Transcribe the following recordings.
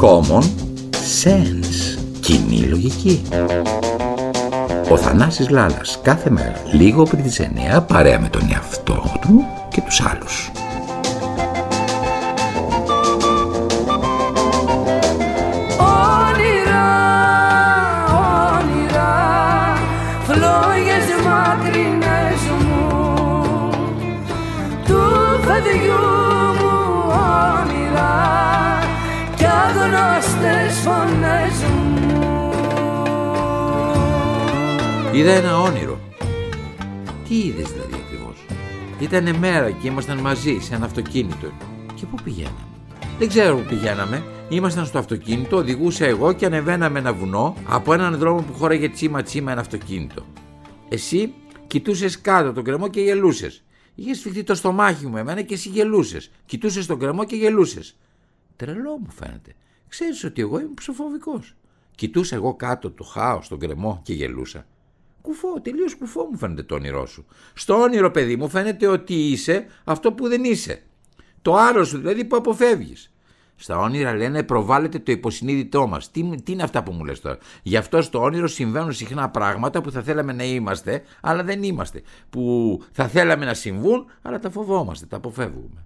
Common sense. Κοινή λογική. Ο Θανάσης Λάλας κάθε μέρα λίγο πριν τις 9 παρέα με τον εαυτό του και τους άλλους. Φλόγες μακρινές μου του παιδιού μου όνειρα κι αγνώστες φωνές μου Είδα ένα όνειρο. Τι είδες δηλαδή ακριβώς; Ήταν μέρα και ήμασταν μαζί σε ένα αυτοκίνητο. Και πού πηγαίναμε; Δεν ξέρω πού πηγαίναμε. Ήμασταν στο αυτοκίνητο, οδηγούσα εγώ και ανεβαίναμε ένα βουνό από έναν δρόμο που χώραγε τσίμα τσίμα ένα αυτοκίνητο. Εσύ κοιτούσες κάτω τον κρεμό και γελούσες. Είχες σφιχτεί το στομάχι μου εμένα και εσύ γελούσες. Κοιτούσες τον κρεμό και γελούσες. Τρελό μου φαίνεται. Ξέρεις ότι εγώ είμαι ψοφοβικός. Κοιτούσα εγώ κάτω το χάος, τον κρεμό και γελούσα. Κουφό, τελείως κουφό μου φαίνεται το όνειρό σου. Στο όνειρο, παιδί μου, φαίνεται ότι είσαι αυτό που δεν είσαι. Το άλλο σου δηλαδή που αποφεύγεις. Στα όνειρα λένε προβάλλεται το υποσυνείδητό μας. Τι, τι είναι αυτά που μου λες τώρα; Γι' αυτό στο όνειρο συμβαίνουν συχνά πράγματα που θα θέλαμε να είμαστε, αλλά δεν είμαστε. Που θα θέλαμε να συμβούν, αλλά τα φοβόμαστε, τα αποφεύγουμε.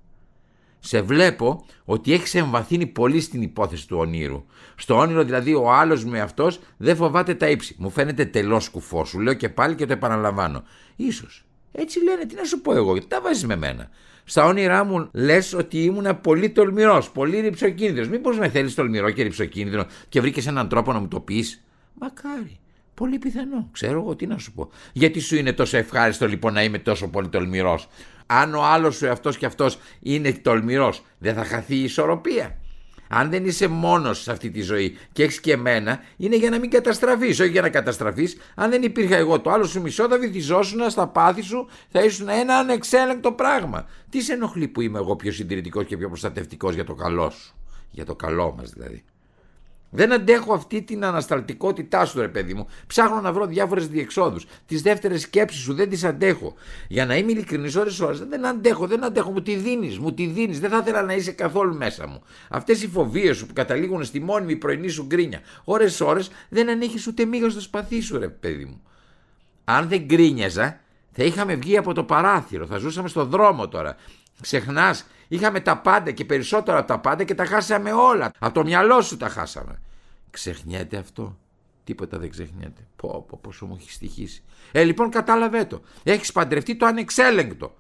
Σε βλέπω ότι έχεις εμβαθύνει πολύ στην υπόθεση του ονείρου. Στο όνειρο δηλαδή ο άλλος με αυτός δεν φοβάται τα ύψη. Μου φαίνεται τελώς κουφός. Σου λέω και πάλι και το επαναλαμβάνω. Ίσως. Έτσι λένε, τι να σου πω εγώ, γιατί τα βάζεις με μένα. Στα όνειρά μου λες ότι ήμουν πολύ τολμηρός, πολύ ρηψοκίνδυνος. Μήπως με θέλεις τολμηρό και ρηψοκίνδυνο και βρήκες έναν τρόπο να μου το πεις; Μακάρι. Πολύ πιθανό. Ξέρω εγώ τι να σου πω. Γιατί σου είναι τόσο ευχάριστο λοιπόν να είμαι τόσο πολύ τολμηρός; Αν ο άλλος σου αυτός και αυτός είναι τολμηρός, δεν θα χαθεί η ισορροπία. Αν δεν είσαι μόνος σε αυτή τη ζωή και έχεις και εμένα, είναι για να μην καταστραφείς, όχι για να καταστραφείς. Αν δεν υπήρχα εγώ, το άλλο σου μισό θα βυθιζόσουν στα πάθη σου, θα ήσουν ένα ανεξέλεγκτο πράγμα. Τι σε ενοχλεί που είμαι εγώ πιο συντηρητικός και πιο προστατευτικός για το καλό σου; Για το καλό μας δηλαδή. Δεν αντέχω αυτή την ανασταλτικότητά σου, ρε παιδί μου. Ψάχνω να βρω διάφορες διεξόδους. Τις δεύτερες σκέψεις σου δεν τις αντέχω. Για να είμαι ειλικρινής, ώρες ώρες δεν αντέχω, δεν αντέχω. Μου τη δίνεις, μου τη δίνεις. Δεν θα ήθελα να είσαι καθόλου μέσα μου. Αυτές οι φοβίες σου που καταλήγουν στη μόνιμη πρωινή σου γκρίνια. Ώρες ώρες δεν ανέχεις ούτε μίγα στο σπαθί σου, ρε παιδί μου. Αν δεν γκρίνιαζα, θα είχαμε βγει από το παράθυρο, θα ζούσαμε στο δρόμο τώρα. Ξεχνάς, είχαμε τα πάντα και περισσότερα από τα πάντα και τα χάσαμε όλα. Από το μυαλό σου τα χάσαμε. Ξεχνιέται αυτό; Τίποτα δεν ξεχνιέται. Πω, πω, πόσο μου έχεις στοιχήσει. Ε, λοιπόν, κατάλαβε το. Έχεις παντρευτεί το ανεξέλεγκτο.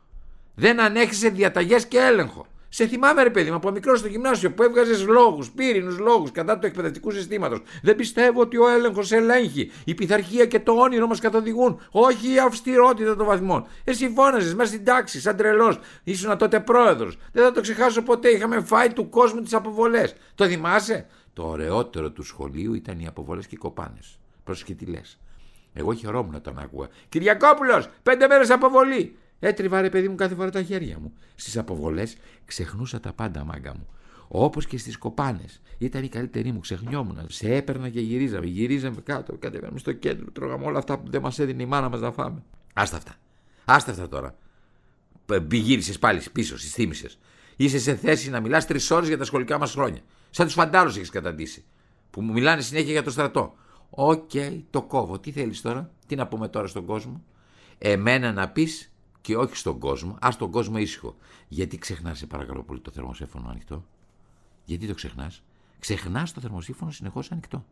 Δεν ανέχεσαι διαταγές και έλεγχο. Σε θυμάμαι, ρε παιδί μου, από μικρό στο γυμνάσιο που έβγαζες λόγους, πύρινους λόγους κατά του εκπαιδευτικού συστήματος. Δεν πιστεύω ότι ο έλεγχος ελέγχει. Η πειθαρχία και το όνειρο μας καθοδηγούν. Όχι η αυστηρότητα των βαθμών. Εσύ φώναζε μέσα στην τάξη, σαν τρελός. Ήσουν τότε πρόεδρος. Δεν θα το ξεχάσω ποτέ. Είχαμε φάει του κόσμου τις αποβολές. Το θυμάσαι; Το ωραιότερο του σχολείου ήταν οι αποβολές και οι κοπάνες. Πρόσεχε τι λες. Εγώ χαιρόμουν όταν άκουγα. Κυριακόπουλος, πέντε μέρες αποβολή. Έτριβα ρε παιδί μου κάθε φορά τα χέρια μου. Στις αποβολές ξεχνούσα τα πάντα, μάγκα μου. Όπως και στις κοπάνες. Ήταν η καλύτερη μου, ξεχνιόμουν. Σε έπαιρνα και γυρίζαμε. Γυρίζαμε κάτω, κατεβαίνουμε στο κέντρο. Τρώγαμε όλα αυτά που δεν μας έδινε η μάνα μας να φάμε. Άστα αυτά. Άστα αυτά τώρα. Γύρισες πάλι πίσω, στις θύμησες. Είσαι σε θέση να μιλάς τρεις ώρες για τα σχολικά μας χρόνια. Σαν τους φαντάρους έχεις καταντήσει. Που μου μιλάνε συνέχεια για το στρατό. Οκ, το κόβω. Τι θέλεις τώρα, τι να πούμε τώρα στον κόσμο; Εμένα να πεις και όχι στον κόσμο. Άσ' τον κόσμο ήσυχο. Γιατί ξεχνάς, σε παρακαλώ πολύ, το θερμοσίφωνο ανοιχτό; Γιατί το ξεχνάς; Ξεχνάς το θερμοσίφωνο συνεχώς ανοιχτό.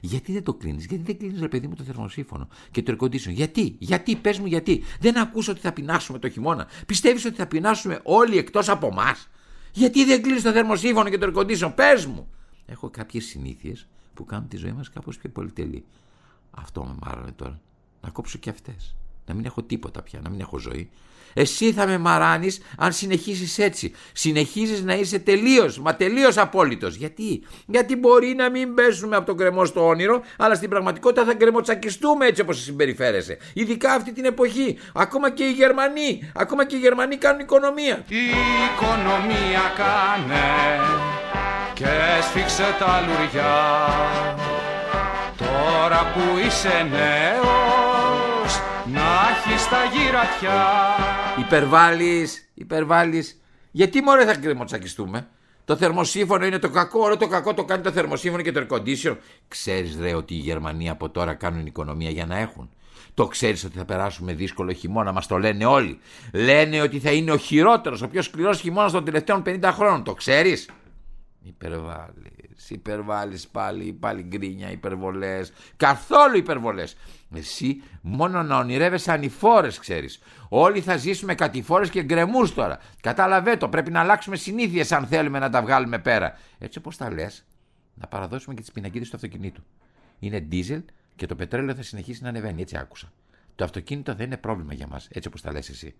Γιατί δεν το κλείνεις, Γιατί δεν κλείνεις, ρε παιδί μου, το θερμοσύφωνο και το air Γιατί, γιατί, πες μου γιατί. Δεν ακούσω ότι θα πεινάσουμε το χειμώνα. Πιστεύεις ότι θα πεινάσουμε όλοι εκτός από εμάς; Γιατί δεν κλείνεις το θερμοσύφωνο και το air πες μου. Έχω κάποιες συνήθειες που κάνουν τη ζωή μας κάπως πιο πολυτελή. Αυτό με μάρανε τώρα. Να κόψω και αυτές. Να μην έχω τίποτα πια, να μην έχω ζωή. Εσύ θα με μαράνεις αν συνεχίσεις έτσι. Συνεχίζεις να είσαι τελείως, μα τελείως απόλυτος. Γιατί; Γιατί μπορεί να μην πέσουμε από τον κρεμό στο όνειρο, αλλά στην πραγματικότητα θα κρεμοτσακιστούμε έτσι όπως συμπεριφέρεσαι. Ειδικά αυτή την εποχή. Ακόμα και οι Γερμανοί, ακόμα και οι Γερμανοί κάνουν οικονομία. Τι οικονομία κάνε και σφίξε τα λουριά. Τώρα που είσαι νέος στα γυρατιά. Υπερβάλλεις, υπερβάλλεις. Γιατί μωρέ θα κρεμοτσακιστούμε; Το θερμοσύφωνο είναι το κακό, όλο το κακό το κάνει το θερμοσύφωνο και το air condition. Ξέρεις ρε ότι οι Γερμανοί από τώρα κάνουν οικονομία για να έχουν. Το ξέρεις ότι θα περάσουμε δύσκολο χειμώνα, μας το λένε όλοι. Λένε ότι θα είναι ο χειρότερος, ο πιο σκληρός χειμώνας των τελευταίων 50 χρόνων. Το ξέρεις; Υπερβάλλεις, υπερβάλλεις πάλι, πάλι γκρίνια, υπερβολές. Καθόλου υπερβολές. Εσύ μόνο να ονειρεύεσαι ανηφόρες ξέρεις. Όλοι θα ζήσουμε κατηφόρες και γκρεμούς τώρα. Κατάλαβε το, πρέπει να αλλάξουμε συνήθειες αν θέλουμε να τα βγάλουμε πέρα. Έτσι όπως τα λες, να παραδώσουμε και τις πινακίδες του αυτοκινήτου. Είναι δίζελ και το πετρέλαιο θα συνεχίσει να ανεβαίνει, έτσι άκουσα. Το αυτοκίνητο δεν είναι πρόβλημα για μας, έτσι όπως τα λες εσύ.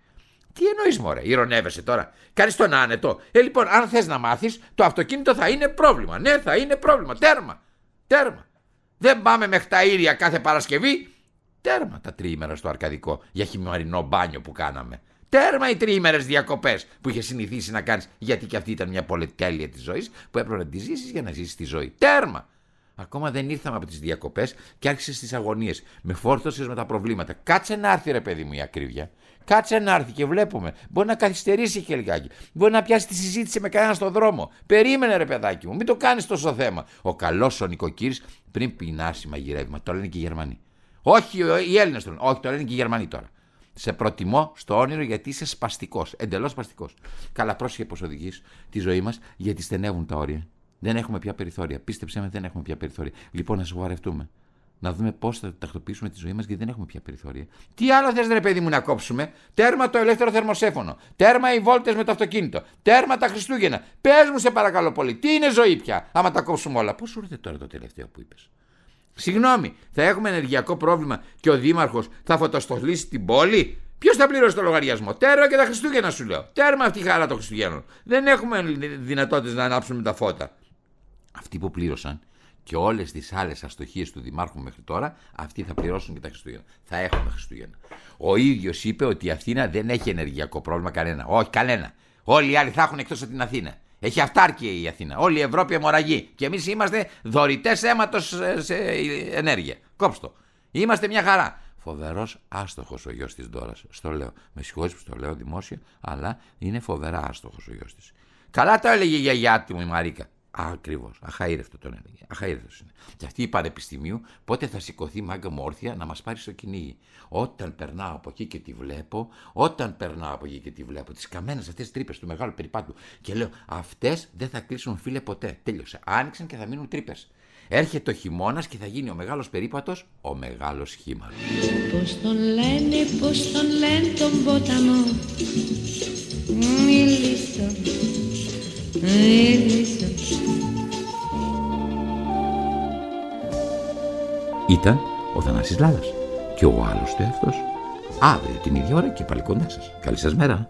Τι εννοείς, Μωρέ, ηρωνεύεσαι τώρα. Κάνεις τον άνετο. Ε, λοιπόν, αν θες να μάθεις, το αυτοκίνητο θα είναι πρόβλημα. Ναι, θα είναι πρόβλημα. Τέρμα. Τέρμα. Δεν πάμε με χταήρια κάθε Παρασκευή. Τέρμα τα τριήμερα στο αρκαδικό για χειμωρινό μπάνιο που κάναμε. Τέρμα οι τριήμερες διακοπές που είχε συνηθίσει να κάνεις, γιατί και αυτή ήταν μια πολυτέλεια της ζωής που έπρεπε να τη ζήσεις για να ζήσεις τη ζωή. Τέρμα. Ακόμα δεν ήρθαμε από τις διακοπές και άρχισες τις αγωνίες. Με φόρτωσες με τα προβλήματα. Κάτσε να έρθει, ρε παιδί μου, η ακρίβεια. Κάτσε να έρθει και βλέπουμε. Μπορεί να καθυστερήσει και λιγάκι. Μπορεί να πιάσει τη συζήτηση με κανένας στον δρόμο. Περίμενε, ρε παιδάκι μου, μην το κάνεις τόσο θέμα. Ο καλός ο νοικοκύρης πριν πεινάσει μαγειρεύει. το λένε και οι Γερμανοί. Όχι οι Έλληνες το λένε. Όχι, το λένε και οι Γερμανοί τώρα. Σε προτιμώ στο όνειρο γιατί είσαι σπαστικός. Εντελώς σπαστικός. Καλά, πρόσχε πώ οδηγείς τη ζωή μας γιατί στενεύουν τα όρια. Δεν έχουμε πια περιθώρια. Πίστεψέ με, δεν έχουμε πια περιθώρια. Λοιπόν, να σοβαρευτούμε να δούμε πώς θα τακτοποιήσουμε τη ζωή μας, γιατί δεν έχουμε πια περιθώρια. Τι άλλο θες, ρε παιδί μου, να κόψουμε; Τέρμα το ελεύθερο θερμοσέφωνο. Τέρμα οι βόλτες με το αυτοκίνητο. Τέρμα τα Χριστούγεννα. Πες μου, σε παρακαλώ πολύ, τι είναι ζωή πια, άμα τα κόψουμε όλα; Πώς σου ήρθε τώρα το τελευταίο που είπες; Συγγνώμη, θα έχουμε ενεργειακό πρόβλημα και ο Δήμαρχος θα φωτοστολίσει την πόλη; Ποιος θα πληρώσει το λογαριασμό. Τέρμα και τα Χριστούγεννα σου λέω. Τέρμα αυτή η χαρά των Χριστουγέννων. Δεν έχουμε δυνατότητες να ανάψουμε τα φώτα. Αυτοί που πλήρωσαν και όλες τις άλλες αστοχίες του Δημάρχου μέχρι τώρα, αυτοί θα πληρώσουν και τα Χριστούγεννα. Θα έχουμε Χριστούγεννα. Ο ίδιος είπε ότι η Αθήνα δεν έχει ενεργειακό πρόβλημα κανένα. Όχι, κανένα. Όλοι οι άλλοι θα έχουν εκτός από την Αθήνα. Έχει αυτάρκεια η Αθήνα. Όλη η Ευρώπη αιμορραγεί. Και εμείς είμαστε δωρητές αίματος σε ενέργεια. Κόψτο. Είμαστε μια χαρά. Φοβερός άστοχος ο γιος της Ντόρας. Στο λέω. Με συγχωρείτε που το λέω δημόσια, αλλά είναι φοβερά άστοχος ο γιος της. Καλά το έλεγε η γιαγιά μου η Μαρίκα. Ακριβώς. Αχαήρευτο τον έλεγε. Αχαήρευτο είναι. Και αυτή η πανεπιστημίου πότε θα σηκωθεί μάγκα μου όρθια να μας πάρει στο κυνήγι. Όταν περνάω από εκεί και τη βλέπω, όταν περνάω από εκεί και τη βλέπω, τις καμένες αυτές τρύπες του μεγάλου περιπάτου. Και λέω, αυτές δεν θα κλείσουν φίλε ποτέ. Τέλειωσε. Άνοιξαν και θα μείνουν τρύπες. Έρχεται ο χειμώνας και θα γίνει ο μεγάλος περίπατος, ο μεγάλος χήμαρο. Πώς τον λένε, πώς τον λένε τον ποταμό; Μιλήσω, μιλήσω. Ήταν ο Θανάσης Λάλας και ο άλλος του εαυτός. Αύριο την ίδια ώρα και πάλι κοντά σας. Καλή σας μέρα.